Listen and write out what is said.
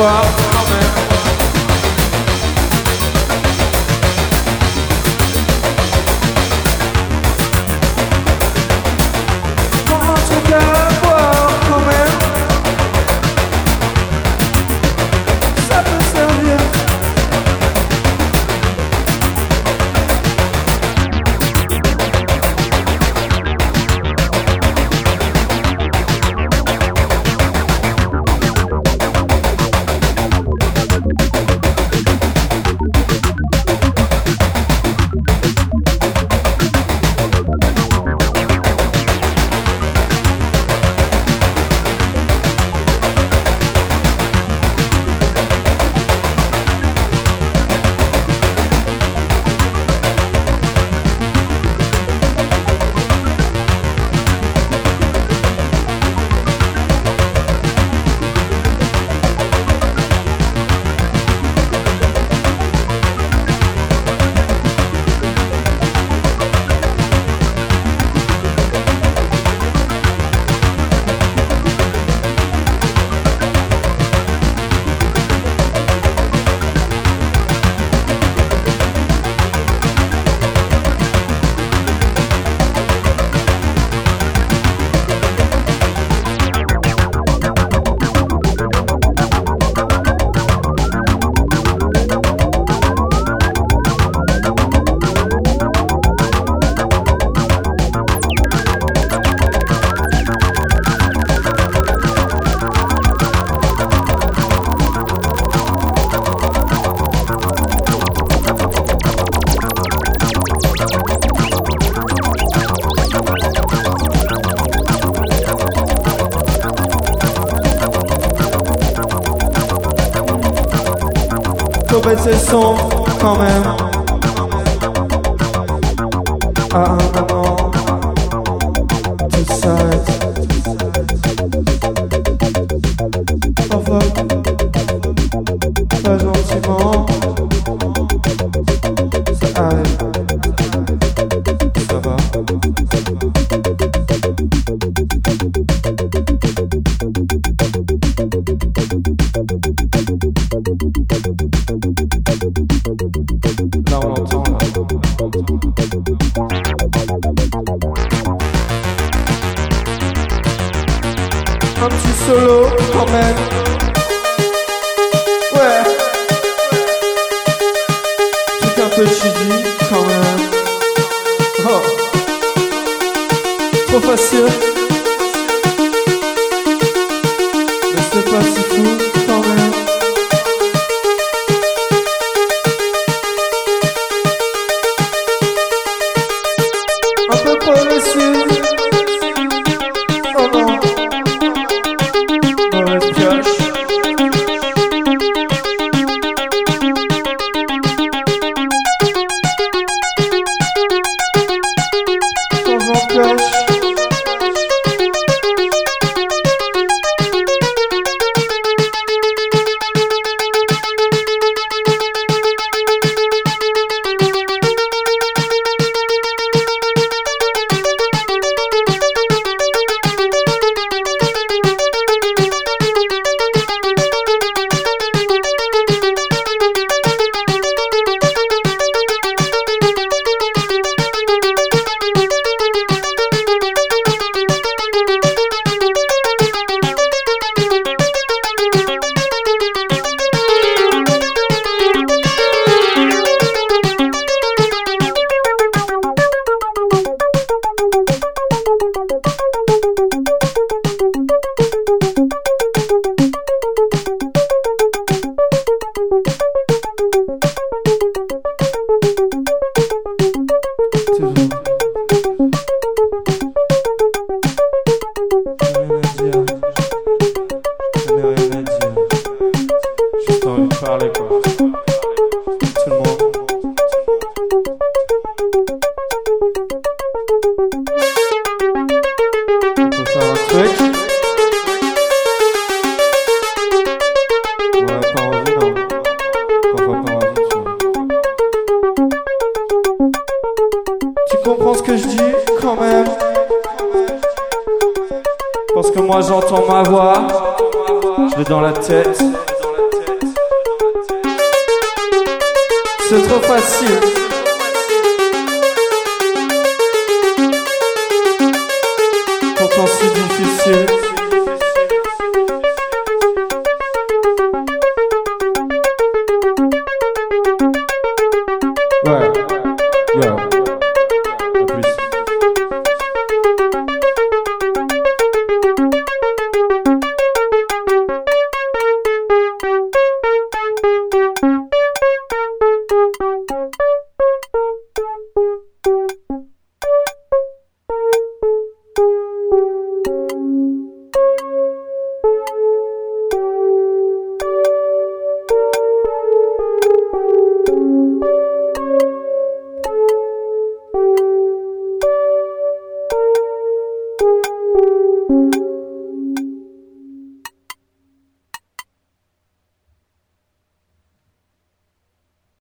Un sont quand même à un moment tout s'arrête. Au revoir,